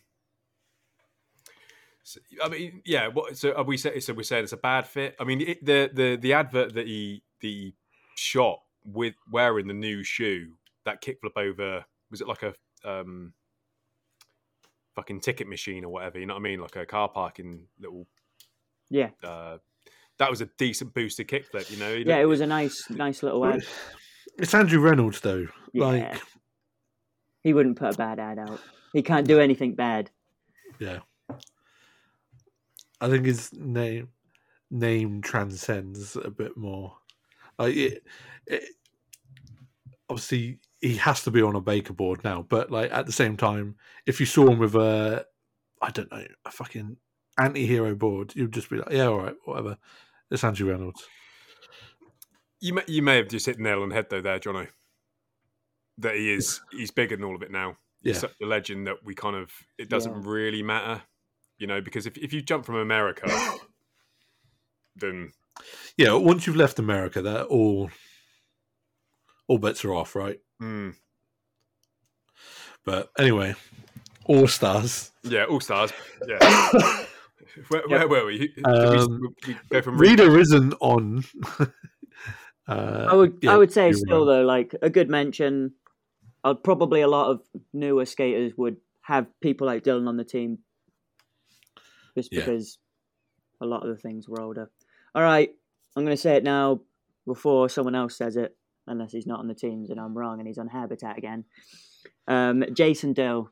So, I mean, yeah. What? So are we say, So we're saying it's a bad fit. I mean, it, the the the advert that he the shot with wearing the new shoe, that kickflip over, was it like a um fucking ticket machine or whatever? You know what I mean? Like a car parking little. Yeah, uh That was a decent boosted kickflip. You know. You yeah, don't- it was a nice nice little ad. It's Andrew Reynolds, though. Yeah. Like, He wouldn't put a bad ad out. He can't do anything bad. yeah. I think his name name transcends a bit more. Like it, it, obviously, he has to be on a Baker board now, but like at the same time, if you saw him with a, I don't know, a fucking anti-hero board, you'd just be like, yeah, all right, whatever. It's Andrew Reynolds. You may, you may have just hit the nail on the head though, there, Jono. That he is (sighs) he's bigger than all of it now. He's Yeah. such a legend that we kind of it doesn't Yeah. really matter, you know, because if if you jump from Emerica, (coughs) then Yeah, once you've left Emerica, that all all bets are off, right? mm, But anyway, All Stars. yeah, all stars. Yeah, (coughs) (coughs) where, where were we? Did we- Um, we from Rieder isn't on. (laughs) uh, I would yeah, I would say still right. though, like a good mention. Uh, probably a lot of newer skaters would have people like Dylan on the team, just Yeah. because a lot of the things were older. All right, I'm going to say it now before someone else says it, unless he's not on the teams and I'm wrong and he's on Habitat again. Um, Jason Dill.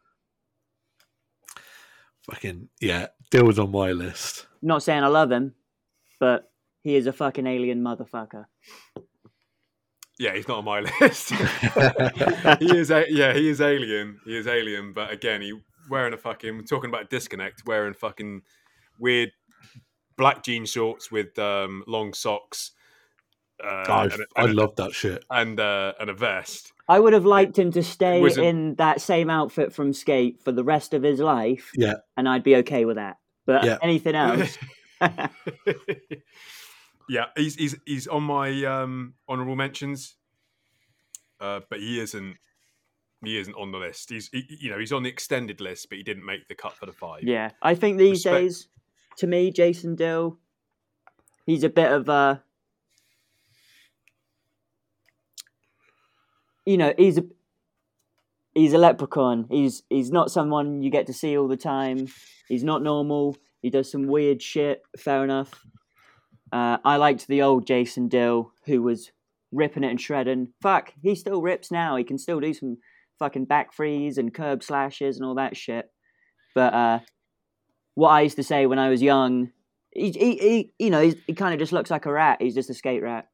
Fucking yeah, Dill was on my list. Not saying I love him, but he is a fucking alien motherfucker. Yeah, he's not on my (laughs) list. he is, a, yeah, he is alien. He is alien, but again, he wearing a fucking We're talking about disconnect, wearing fucking weird black jean shorts with um, long socks. Uh, I, and, a, I and, a, love that shit. and, uh, and a vest. I would have liked him to stay wasn't- in that same outfit from Skate for the rest of his life, Yeah, and I'd be okay with that. But Yeah. anything else, (laughs) (laughs) yeah, he's he's he's on my um, honorable mentions, uh, but he isn't. He isn't on the list. He's he, you know he's on the extended list, but he didn't make the cut for the five. yeah, I think these Respect- days, to me, Jason Dill, he's a bit of a, you know, he's a he's a leprechaun. He's he's not someone you get to see all the time. He's not normal. He does some weird shit. Fair enough. Uh, I liked the old Jason Dill who was ripping it and shredding. Fuck, he still rips now. He can still do some fucking back freeze and curb slashes and all that shit. But uh, what I used to say when I was young, he, he, he you know, he's, he kind of just looks like a rat. He's just a skate rat.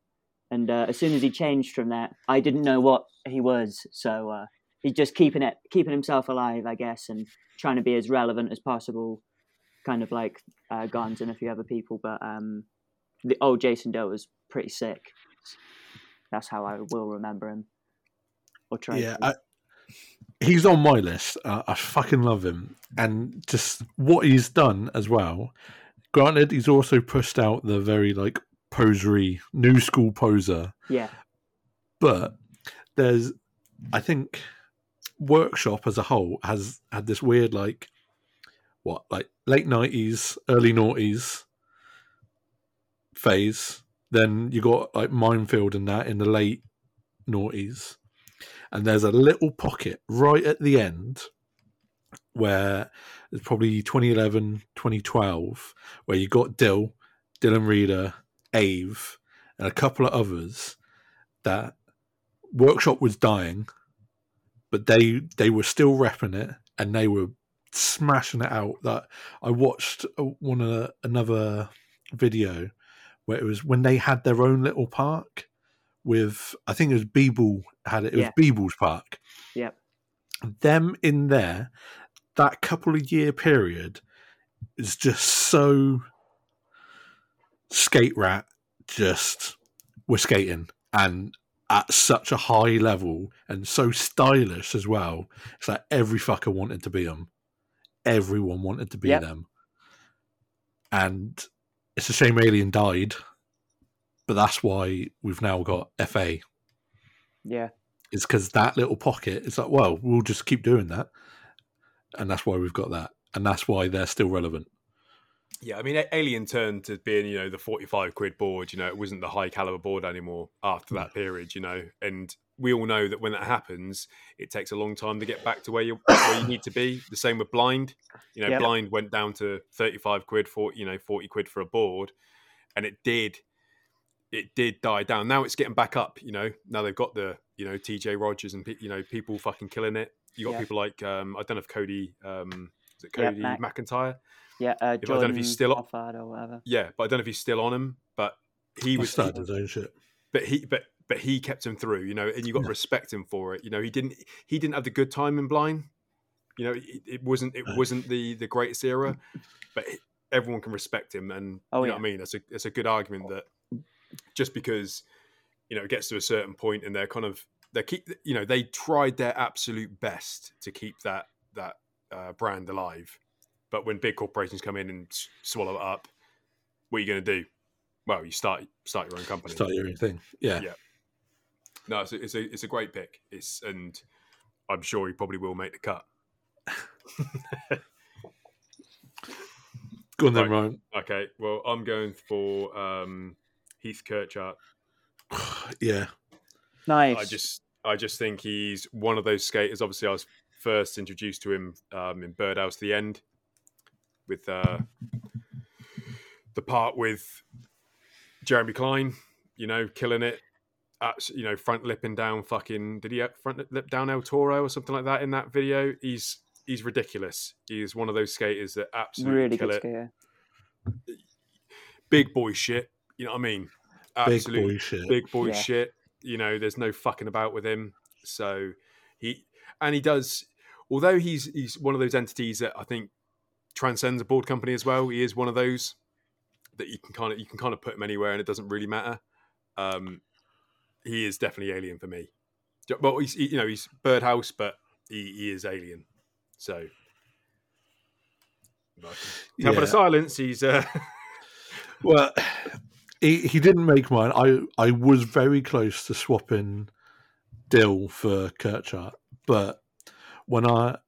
And uh, as soon as he changed from that, I didn't know what he was. So uh, he's just keeping it, keeping himself alive, I guess, and trying to be as relevant as possible. Kind of like uh, Gonz and a few other people, but um, the old Jason Doe was pretty sick. That's how I will remember him. Or try. yeah. to. I, he's on my list. Uh, I fucking love him, and just what he's done as well. Granted, he's also pushed out the very like posery, new school poser, yeah, but there's, I think, workshop as a whole has had this weird like, what like late nineties, early noughties phase. Then you got like Mind Field and that in the late noughties, and there's a little pocket right at the end where it's probably 2011 2012 where you got dill dylan Rieder AVE and a couple of others that workshop was dying but they they were still repping it and they were smashing it out that i watched uh, one of another video where it was when they had their own little park with i think it was Beeble had it it Yeah. was Beeble's park Yep. them in there that couple of year period is just so skate rat just we're skating and at such a high level and so stylish as well it's like every fucker wanted to be them everyone wanted to be Yep. them and it's a shame alien died but that's why we've now got fa yeah, It's because that little pocket is like, well, we'll just keep doing that, and that's why we've got that, and that's why they're still relevant. Yeah, I mean, Alien turned to being, you know, the 45 quid board. You know, it wasn't the high caliber board anymore after that mm. period, you know. And we all know that when that happens, it takes a long time to get back to where you (coughs) where you need to be. The same with Blind. You know, Yep. Blind went down to 35 quid for, you know, 40 quid for a board. And it did, it did die down. Now it's getting back up, you know. Now they've got the, you know, TJ Rogers and, you know, people fucking killing it. You got Yeah. people like, um, I don't know if Cody, um, is it Yeah, Cody Mac. McEntire? yeah. Uh, I don't know if he's still- Hoffard or whatever. Yeah, but I don't know if he's still on him. But he He was, started his own shit. but he, but but he kept him through. You know, and you got to Yeah. respect him for it. You know, he didn't he didn't have the good time in blind. You know, it, it wasn't it No. wasn't the the greatest era, (laughs) but everyone can respect him, and Oh, you know yeah. what I mean. It's a it's a good argument that just because you know it gets to a certain point and they're kind of they keep you know they tried their absolute best to keep that that uh, brand alive, but when big corporations come in and swallow it up, what are you going to do? Well, you start start your own company. Start your own thing. Yeah. Yeah. No, it's a, it's a it's a great pick. It's and I'm sure he probably will make the cut. Go on then, Right. Ryan. Okay, well I'm going for um, Heath Kirchart. (sighs) yeah. Nice. I just I just think he's one of those skaters. Obviously, I was first introduced to him um, in Birdhouse the End with uh, the part with Jeremy Klein. You know, killing it. Abs- you know, front lipping down fucking. Did he have front lip down El Toro or something like that in that video? He's he's ridiculous. He's one of those skaters that absolutely really kill good it. skater. Big boy shit. You know what I mean? Big boy shit. big boy Yeah. shit. You know, there's no fucking about with him. So he and he does. Although he's he's one of those entities that I think transcends a board company as well. He is one of those that you can kind of you can kind of put him anywhere and it doesn't really matter. Um, he is definitely alien for me. Well, he's he, you know he's Birdhouse, but he, he is alien. So, like, Temple Yeah. of Silence. He's uh, (laughs) Well, he, he didn't make mine. I I was very close to swapping Dill for Kirchart, but when I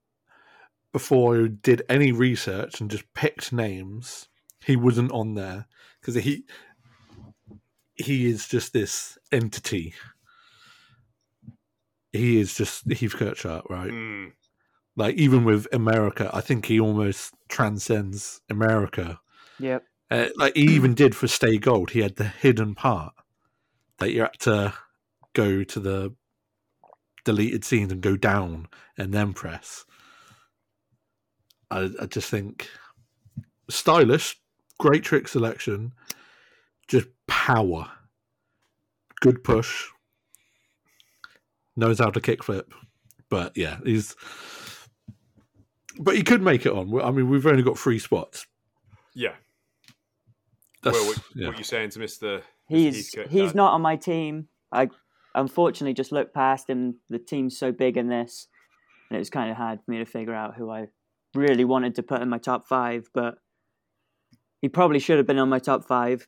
before I did any research and just picked names, he wasn't on there because he he is just this entity. He is just Heath Kirchart, right? mm, Like even with Emerica, I think he almost transcends Emerica. Yep. Uh, like he even did for Stay Gold, he had the hidden part that you had to go to the deleted scenes and go down and then press. I, I just think stylish, great trick selection, just power, good push, knows how to kickflip, but yeah, he's. But he could make it on. I mean, we've only got three spots. yeah. That's, well, what, yeah. what you saying to Mister? He's he's not on my team. I unfortunately just looked past him. The team's so big in this, and it was kind of hard for me to figure out who I really wanted to put in my top five. But he probably should have been on my top five.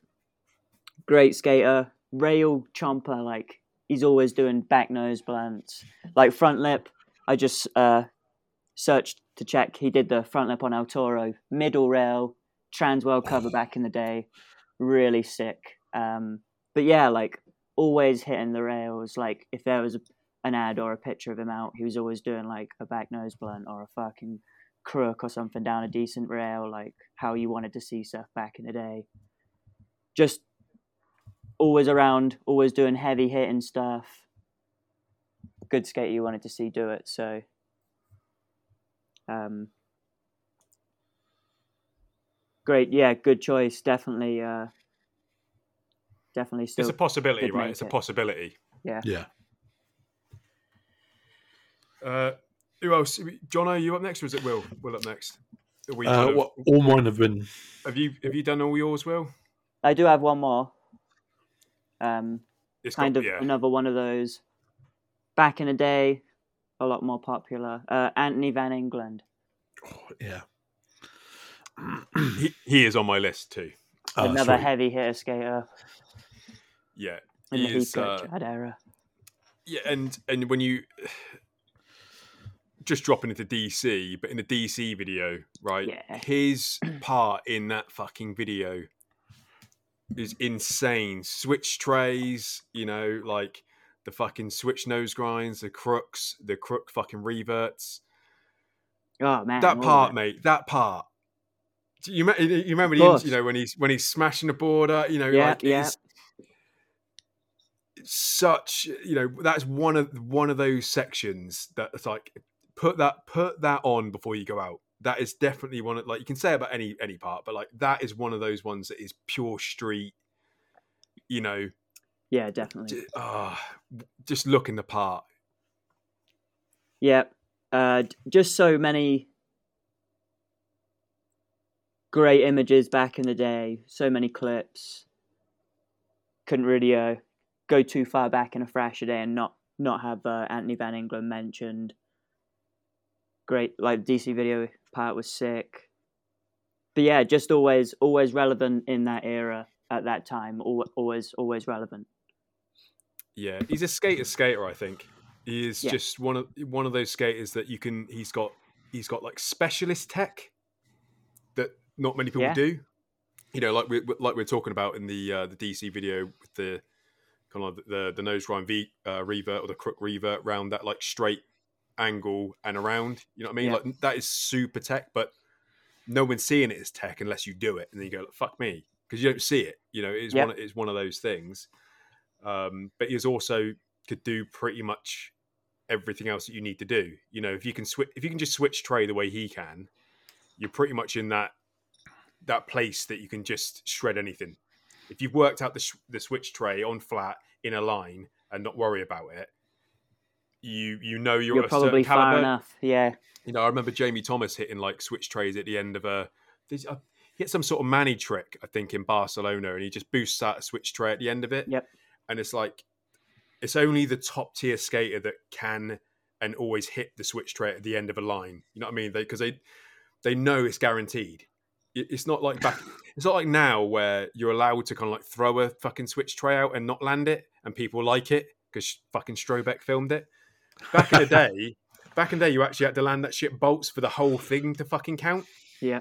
Great skater, rail chomper. Like he's always doing back nose blunts, like front lip. I just uh, searched to check. He did the front lip on El Toro, middle rail, Transworld cover back in the day. Really sick. Um, but yeah, like always hitting the rails. Like if there was a, an ad or a picture of him out, he was always doing like a back nose blunt or a fucking crook or something down a decent rail, like how you wanted to see stuff back in the day. Just always around, always doing heavy hitting stuff. Good skater you wanted to see do it. So, um, great, yeah, good choice. Definitely, uh, definitely still. It's a possibility, right? make It's a possibility. yeah. Yeah. Uh, who else? John, are you up next, or is it Will? Will up next? We Uh, kind of- what, all mine have been. have you have you done all yours, Will? I do have one more. Um, It's kind got, of yeah. another one of those. Back in the day, a lot more popular. Uh, Anthony Van Engelen. oh, yeah. (clears throat) He, he is on my list too. Oh, another sweet. heavy hitter skater Yeah, in he the Heath is. Uh, era. yeah, and and when you (sighs) just dropping into DC, but in the DC video, right? Yeah. His (clears throat) part in that fucking video is insane. Switch trays, you know, like the fucking switch nose grinds, the crooks, the crook fucking reverts. Oh man, that part, of it. mate. That part. Do You, you remember the, you know when he's when he's smashing the border, you know, Yeah, like yeah. it's, it's such you know that's one of one of those sections that's like put that put that on before you go out. That is definitely one of like you can say about any any part, but like that is one of those ones that is pure street. You know, Yeah, definitely. ah, just looking the part. Yep. Uh, just so many great images back in the day. So many clips. Couldn't really uh, go too far back in a thrash a day and not not have uh, Anthony Van Engelen mentioned. Great, like DC video part was sick. But yeah, just always always relevant in that era at that time. Always always relevant. Yeah, he's a skater skater. I think he is Yeah. just one of one of those skaters that you can. He's got he's got like specialist tech not many people Yeah. do. You know, like we like we are talking about in the uh, the DC video with the kind of the the nose rhyme v uh, revert or the crook revert round that like straight angle and around. You know what I mean? Yeah. Like that is super tech, but no one's seeing it as tech unless you do it, and then you go, "Fuck me," because you don't see it. You know, it's Yeah. one it's one of those things. Um, but he's also could do pretty much everything else that you need to do. You know, if you can switch, if you can just switch tray the way he can, you're pretty much in that that place that you can just shred anything. If you've worked out the sh- the switch tray on flat in a line and not worry about it, you you know you're, You're probably far caliber. enough. Yeah. You know, I remember Jamie Thomas hitting like switch trays at the end of a. Uh, he hit some sort of Manny trick, I think, in Barcelona, and he just boosts out a switch tray at the end of it. Yep. And it's like, it's only the top tier skater that can and always hit the switch tray at the end of a line. You know what I mean? Because they, they know it's guaranteed. It- It's not like back. It's not like now where you're allowed to kind of like throw a fucking switch tray out and not land it, and people like it because fucking Strobeck filmed it. Back in the (laughs) day, back in the day, you actually had to land that shit bolts for the whole thing to fucking count. Yeah.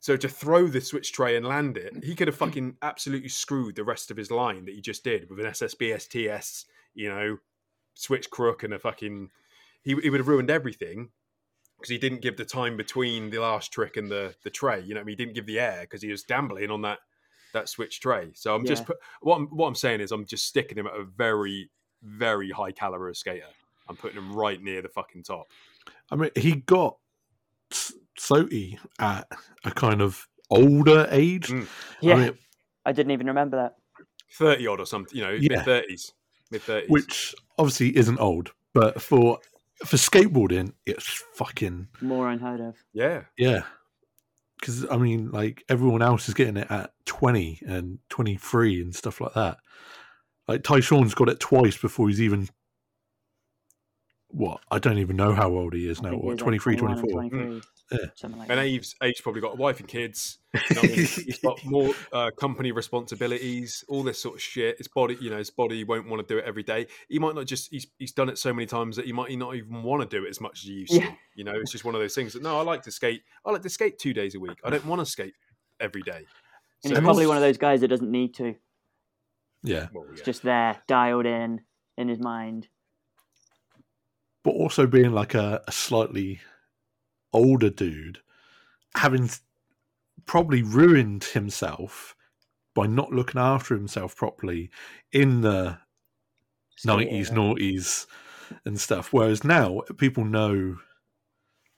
So to throw the switch tray and land it, he could have fucking absolutely screwed the rest of his line that he just did with an SSB STS, you know, switch crook and a fucking. He, he would have ruined everything because he didn't give the time between the last trick and the the tray. You know, what I mean? he didn't give the air because he was gambling on that that switch tray. So I'm just put, what I'm what I'm saying is I'm just sticking him at a very very high caliber skater. I'm putting him right near the fucking top. I mean, he got S- SOTY at a kind of older age. Mm. Yeah. I mean, I didn't even remember that. Thirty odd or something, you know, Yeah. mid thirties, mid thirties. which obviously isn't old, but for for skateboarding, it's fucking More unheard of. yeah, yeah. Because I mean, like everyone else is getting it at twenty and twenty three and stuff like that. Like Tyshawn's got it twice before he's even. What I don't even know how old he is I now. What was like 23, 24? 23, hmm. Yeah. Something like and that. AVE's AVE's probably got a wife and kids. You know what I mean? (laughs) He's got more uh, company responsibilities, all this sort of shit. His body, you know, his body won't want to do it every day. He might not just he's he's done it so many times that he might not even want to do it as much as he used Yeah. to. You know, it's just one of those things that no, I like to skate. I like to skate two days a week. I don't want to skate every day. And So- he's probably one of those guys that doesn't need to. Yeah, Well, It's just there, dialed in, in his mind. but also being like a, a slightly older dude, having probably ruined himself by not looking after himself properly in the nineties, Skating. noughties, and stuff. Whereas now people know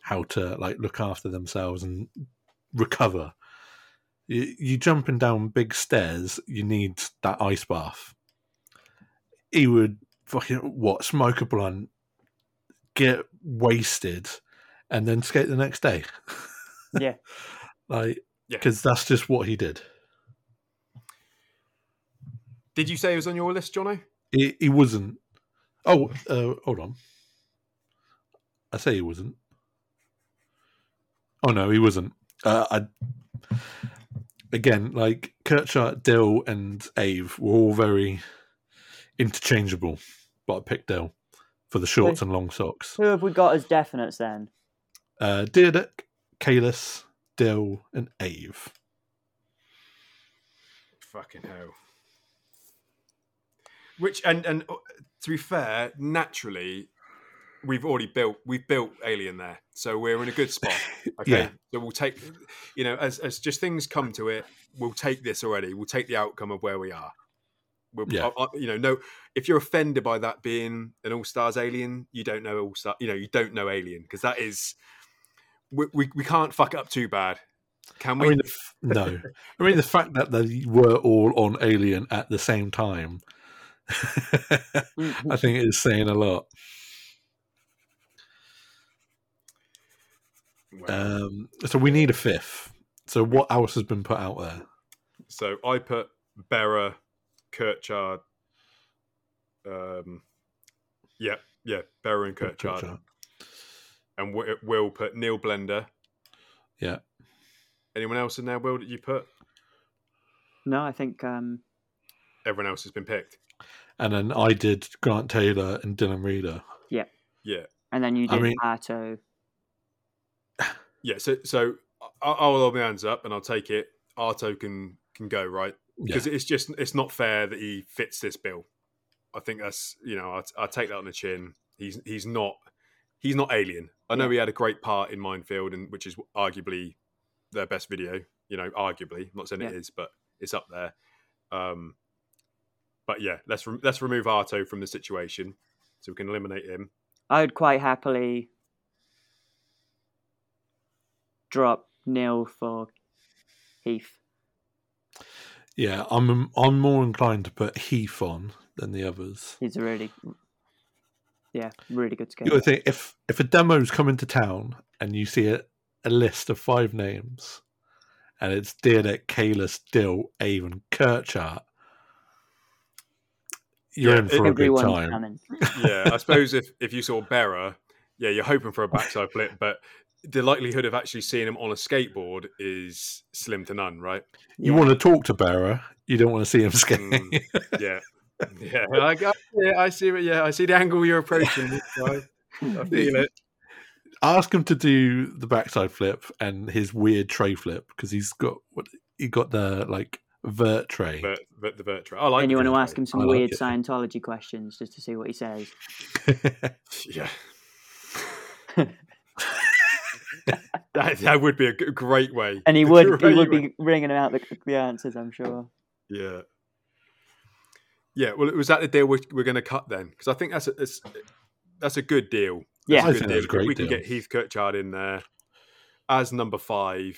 how to like look after themselves and recover. You, you jumping down big stairs, you need that ice bath. He would fucking what smoke a blunt, get wasted, and then skate the next day. (laughs) Yeah. like Yeah. because that's just what he did. Did you say it was on your list, Jono? He, he wasn't. Oh, uh, hold on. I say he wasn't. Oh no, he wasn't. Uh, I again, like Kirchart, Dill, and AVE were all very interchangeable, but I picked Dill for the shorts and long socks. Who have we got as definites then? Uh, Dyrdek, Kalis, Dill, and AVE. Fucking hell. Which and and uh, to be fair, naturally, we've already built we've built Alien there, so we're in a good spot. (laughs) Okay, Yeah. so we'll take, you know, as as just things come to it, we'll take this already. We'll take the outcome of where we are. We'll, Yeah. I- I- you know, no. If you're offended by that being an All Stars Alien, you don't know All Star. You know, you don't know Alien because that is. We, we, we can't fuck it up too bad, can I we? mean, f- no. I mean, the (laughs) fact that they were all on Alien at the same time, (laughs) I think is saying a lot. Well, Um, so we need a fifth. So what else has been put out there? So I put Berra, Kirchart. Um, yeah, yeah, Berra and Kirchart, Kirchart. And Wi- Will put Neil Blender. Yeah. Anyone else in there, Will, that you put? No, I think um, Everyone else has been picked. And then I did Grant Taylor and Dylan Rieder. Yeah, Yeah. and then you I did mean- Arto. (sighs) yeah. So, so I- I'll hold my hands up and I'll take it. Arto can can go right Yeah. because it's just it's not fair that he fits this bill. I think that's you know I I take that on the chin. He's he's not he's not alien. I know Yeah. he had a great part in Mind Field, and which is arguably their best video. You know, arguably, I'm not saying it Yeah. is, but it's up there. Um, but yeah, let's re- let's remove Arto from the situation so we can eliminate him. I would quite happily drop Neil for Heath. Yeah, I'm I'm more inclined to put Heath on than the others. He's a really, yeah, really good You skater. think if if a demo's coming to town and you see a, a list of five names and it's Dyrdek, Kalis, Dill, Avon, Kirchart, you're Yeah, in for a good Everyone's time. coming. (laughs) (laughs) yeah, I suppose if, if you saw Berra, yeah, you're hoping for a backside flip, but the likelihood of actually seeing him on a skateboard is slim to none, right? You Yeah. want to talk to Berra, you don't want to see him skate. Mm, yeah, (laughs) yeah, I, got- oh, yeah, I see it. Yeah, I see the angle you're approaching. this guy. I (laughs) feel it. Ask him to do the backside flip and his weird tray flip because he's got what he got the like vert tray. But, but the Vertra, I like. And you want to ask him some I like weird it. Scientology questions just to see what he says. (laughs) Yeah. (laughs) that, that would be a great way. And he would he would way. be ringing out the, the answers, I'm sure. Yeah. Yeah. Well, was that the deal we're, we're going to cut then? Because I think that's a, it's, that's a good deal. Yeah. That's good think deal. that's a great we can get Heath Kirchart in there as number five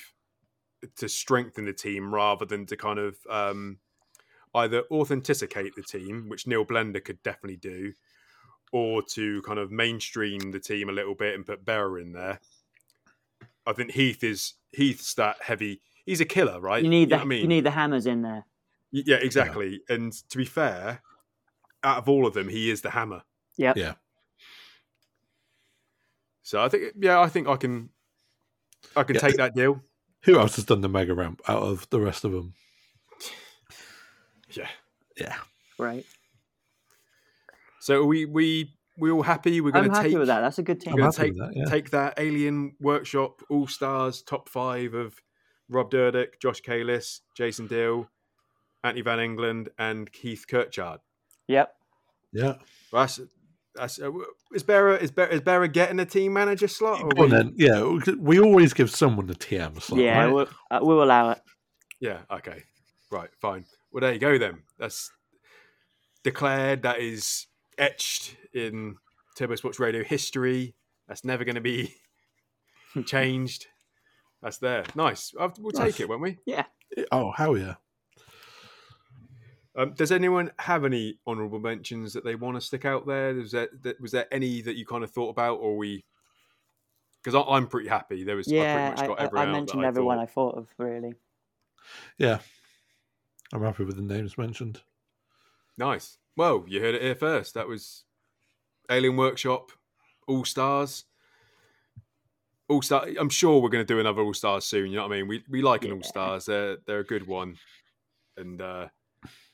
to strengthen the team rather than to kind of um, either authenticate the team, which Neil Blender could definitely do, or to kind of mainstream the team a little bit and put Berra in there. I think Heath is Heath's that heavy. He's a killer, right? You need know the what I mean? you need the hammers in there. Y- Yeah, exactly. And to be fair, out of all of them, he is the hammer. Yeah. Yeah. So I think, yeah, I think I can, I can Yeah. take that deal. Who else has done the mega ramp out of the rest of them? Yeah. Yeah. Right. So are we we we all happy? We're going to happy take with that. That's a good team. We're going to take that, yeah. take that Alien Workshop All Stars top five of Rob Dyrdek, Josh Kalis, Jason Dill, Anthony Van Engelen, and Heath Kirchart. Yep. Yeah. Well, That's that's uh, is Berra is Berra, is Berra getting a team manager slot? Or Go on we- then. Yeah. We always give someone a TM slot. yeah, right? we'll, uh, we'll allow it. Yeah. Okay. Right. Fine. Well, there you go then. That's declared. That is etched in Turbo Sports Radio history. That's never going to be (laughs) changed. That's there. Nice. I'll- We'll take Nice. it, won't we? Yeah. Oh, hell yeah. Um, does anyone have any honourable mentions that they want to stick out there? Was there, that- was there any that you kind of thought about, or we? Because I'm pretty happy. There was. I Yeah, pretty I, much got I, everyone I out mentioned that I everyone thought- I thought of really. Yeah. I'm happy with the names mentioned. Nice. Well, you heard it here first. That was Alien Workshop, All Stars. All Star. I'm sure we're going to do another All Stars soon. You know what I mean? We we like an Yeah. All Stars. They're they're a good one. And uh,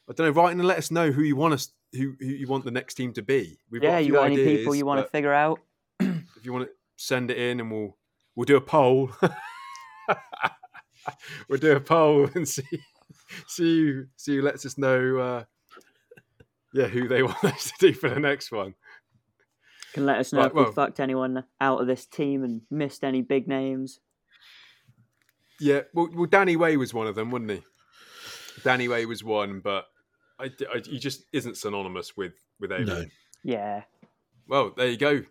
I don't know. Write in and let us know who you want us who who you want the next team to be. We've yeah, a you got any people you want to figure out? (clears throat) If you want to send it in, and we'll we'll do a poll. (laughs) we'll do a poll (laughs) and see see who see who lets us know. Uh, yeah, who they (laughs) want us to do for the next one. Can let us know Right, if we fucked anyone out of this team and missed any big names. Yeah, well, well, Danny Way was one of them, wasn't he? Danny Way was one, but I, I- he just isn't synonymous with with Alien. No. Yeah. Well, there you go.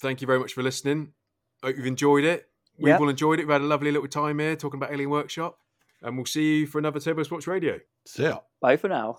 Thank you very much for listening. Hope you've enjoyed it. We've Yep. all enjoyed it. We've had a lovely little time here talking about Alien Workshop, and we'll see you for another Turbo Sports Radio. See ya. Bye for now.